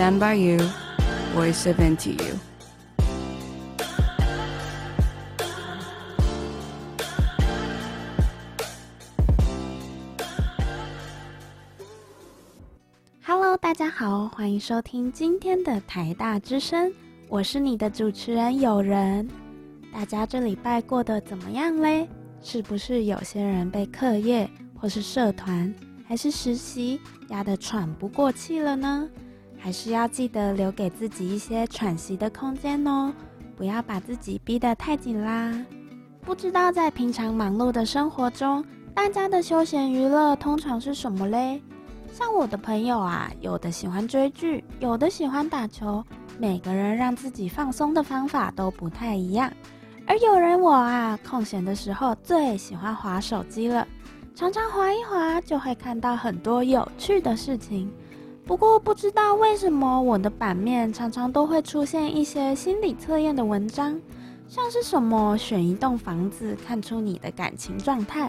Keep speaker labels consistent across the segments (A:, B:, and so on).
A: Stand by you, voice of NTU.
B: Hello，大家好，欢迎收听今天的台大之声，我是你的主持人友人。大家这礼拜过得怎么样嘞？是不是有些人被课业或是社团还是实习压得喘不过气了呢？还是要记得留给自己一些喘息的空间哦，不要把自己逼得太紧啦。不知道在平常忙碌的生活中，大家的休闲娱乐通常是什么嘞？像我的朋友啊，有的喜欢追剧，有的喜欢打球，每个人让自己放松的方法都不太一样。而有人我啊，空闲的时候最喜欢滑手机了，常常滑一滑就会看到很多有趣的事情。不过不知道为什么我的版面常常都会出现一些心理测验的文章，像是什么选一栋房子看出你的感情状态，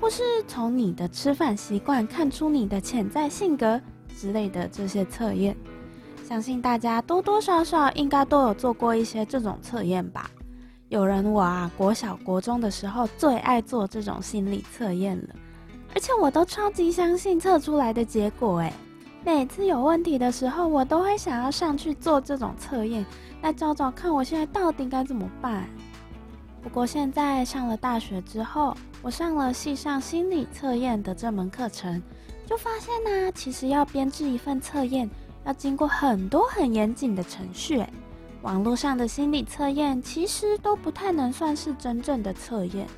B: 或是从你的吃饭习惯看出你的潜在性格之类的这些测验。相信大家多多少少应该都有做过一些这种测验吧。有人我啊，国小国中的时候最爱做这种心理测验了，而且我都超级相信测出来的结果诶。每次有问题的时候，我都会想要上去做这种测验，来找找看我现在到底该怎么办。不过现在上了大学之后，我上了系上心理测验的这门课程，就发现呢、其实要编制一份测验，要经过很多很严谨的程序。网络上的心理测验其实都不太能算是真正的测验。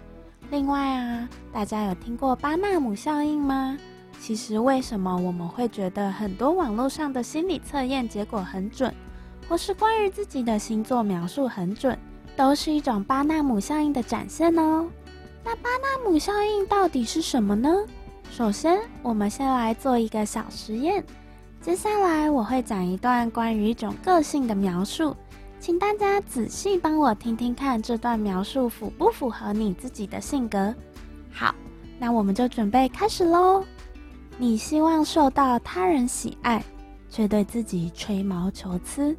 B: 另外啊，大家有听过巴纳姆效应吗？其实，为什么我们会觉得很多网络上的心理测验结果很准，或是关于自己的星座描述很准，都是一种巴纳姆效应的展现哦。那巴纳姆效应到底是什么呢？首先，我们先来做一个小实验。接下来，我会讲一段关于一种个性的描述，请大家仔细帮我听听看，这段描述符不符合你自己的性格？好，那我们就准备开始喽。你希望受到他人喜爱，却对自己吹毛求疵。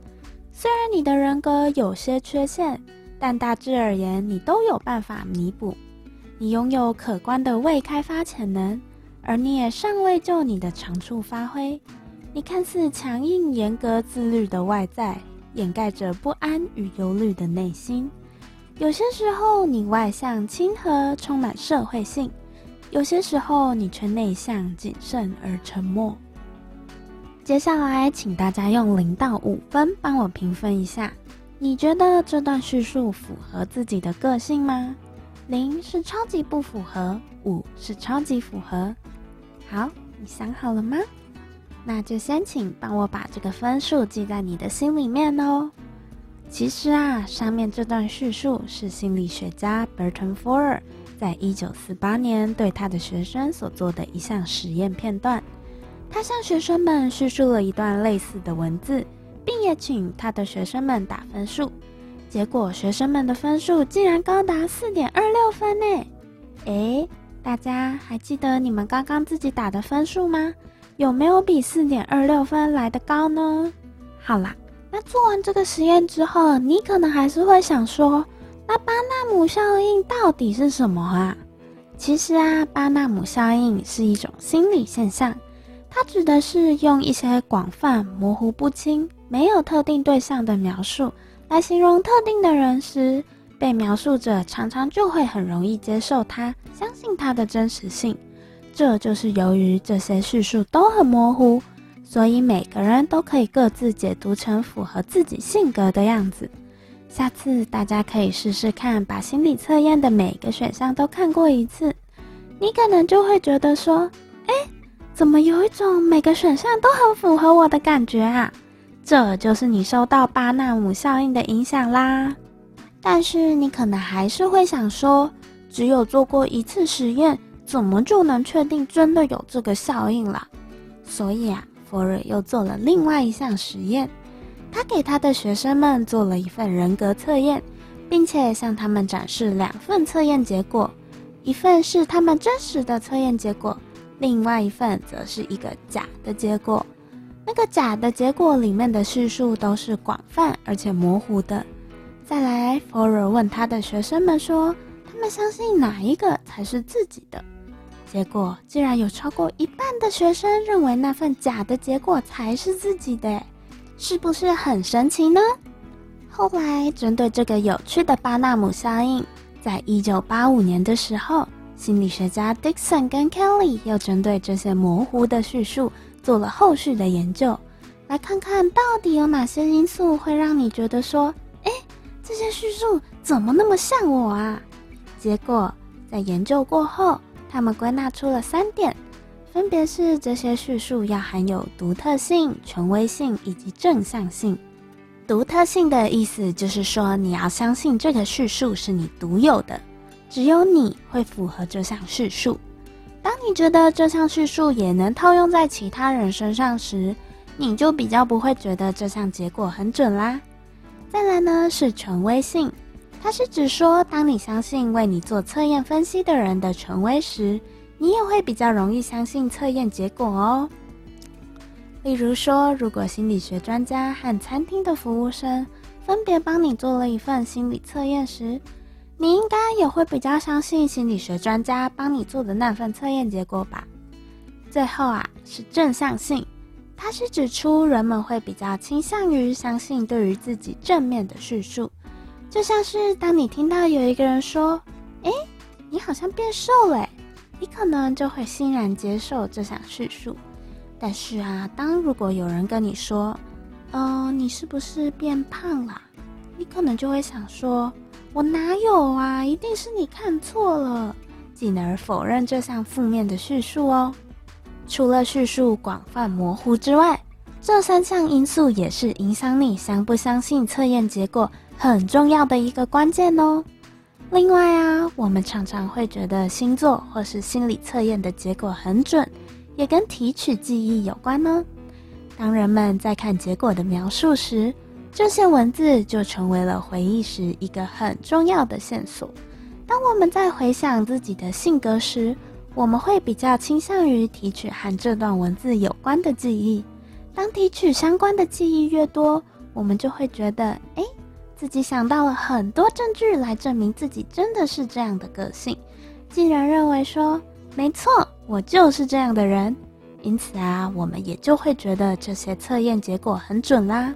B: 虽然你的人格有些缺陷，但大致而言，你都有办法弥补。你拥有可观的未开发潜能，而你也尚未就你的长处发挥。你看似强硬、严格、自律的外在，掩盖着不安与忧虑的内心。有些时候，你外向、亲和，充满社会性。有些时候，你却内向、谨慎而沉默。接下来，请大家用零到五分帮我评分一下，你觉得这段叙述符合自己的个性吗？零是超级不符合，五是超级符合。好，你想好了吗？那就先请帮我把这个分数记在你的心里面哦。其实啊，上面这段叙述是心理学家 Bertrand Forer 在一九四八年对他的学生所做的一项实验片段。他向学生们叙述了一段类似的文字，并也请他的学生们打分数。结果，学生们的分数竟然高达四点二六分呢！诶，大家还记得你们刚刚自己打的分数吗？有没有比四点二六分来的高呢？好啦。那做完这个实验之后，你可能还是会想说，那巴纳姆效应到底是什么啊？其实啊，巴纳姆效应是一种心理现象，它指的是用一些广泛、模糊不清、没有特定对象的描述来形容特定的人时，被描述者常常就会很容易接受它，相信它的真实性。这就是由于这些叙述都很模糊。所以每个人都可以各自解读成符合自己性格的样子。下次大家可以试试看，把心理测验的每个选项都看过一次，你可能就会觉得说：“哎，怎么有一种每个选项都很符合我的感觉啊？”这就是你受到巴纳姆效应的影响啦。但是你可能还是会想说：“只有做过一次实验，怎么就能确定真的有这个效应了？”所以啊。佛瑞又做了另外一项实验，他给他的学生们做了一份人格测验，并且向他们展示两份测验结果，一份是他们真实的测验结果，另外一份则是一个假的结果。那个假的结果里面的叙述都是广泛而且模糊的。再来，佛尔问他的学生们说，他们相信哪一个才是自己的？结果竟然有超过一半的学生认为那份假的结果才是自己的，是不是很神奇呢？后来，针对这个有趣的巴纳姆效应，在一九八五年的时候，心理学家 Dixon 跟 Kelly 又针对这些模糊的叙述做了后续的研究，来看看到底有哪些因素会让你觉得说，诶，这些叙述怎么那么像我啊？结果在研究过后，他们归纳出了三点，分别是这些叙述要含有独特性、权威性以及正向性。独特性的意思就是说，你要相信这个叙述是你独有的。只有你会符合这项叙述。当你觉得这项叙述也能套用在其他人身上时，你就比较不会觉得这项结果很准啦。再来呢，是权威性，它是指说，当你相信为你做测验分析的人的权威时，你也会比较容易相信测验结果哦。例如说，如果心理学专家和餐厅的服务生分别帮你做了一份心理测验时，你应该也会比较相信心理学专家帮你做的那份测验结果吧？最后啊，是正向性，它是指出人们会比较倾向于相信对于自己正面的叙述，就像是当你听到有一个人说：“诶，你好像变瘦了”，你可能就会欣然接受这项叙述。但是啊，当如果有人跟你说：“嗯、呃，你是不是变胖了？”你可能就会想说。我哪有啊！一定是你看错了，进而否认这项负面的叙述哦。除了叙述广泛模糊之外，这三项因素也是影响你相不相信测验结果很重要的一个关键哦。另外啊，我们常常会觉得星座或是心理测验的结果很准，也跟提取记忆有关呢。当人们在看结果的描述时，这些文字就成为了回忆时一个很重要的线索。当我们在回想自己的性格时，我们会比较倾向于提取和这段文字有关的记忆。当提取相关的记忆越多，我们就会觉得，哎，自己想到了很多证据来证明自己真的是这样的个性，竟然认为说，没错，我就是这样的人。因此啊，我们也就会觉得这些测验结果很准啦。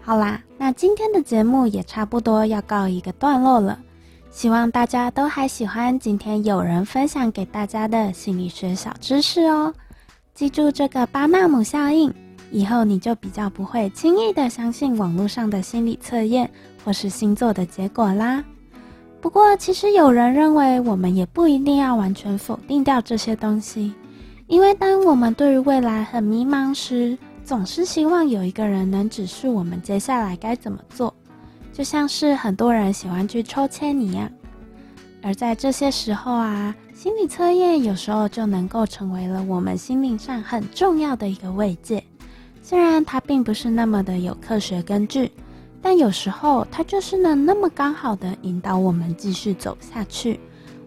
B: 好啦，那今天的节目也差不多要告一个段落了。希望大家都还喜欢今天有人分享给大家的心理学小知识哦。记住这个巴纳姆效应，以后你就比较不会轻易的相信网络上的心理测验或是星座的结果啦。不过，其实有人认为我们也不一定要完全否定掉这些东西，因为当我们对于未来很迷茫时，总是希望有一个人能指示我们接下来该怎么做，就像是很多人喜欢去抽签一样。而在这些时候啊，心理测验有时候就能够成为了我们心灵上很重要的一个慰藉。虽然它并不是那么的有科学根据，但有时候它就是能那么刚好的引导我们继续走下去，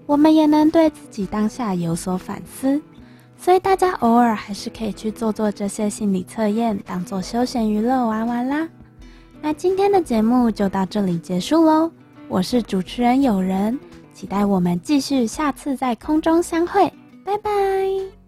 B: 我们也能对自己当下有所反思。所以大家偶尔还是可以去做做这些心理测验，当做休闲娱乐玩玩啦。那今天的节目就到这里结束喽，我是主持人友人，期待我们继续下次在空中相会，拜拜。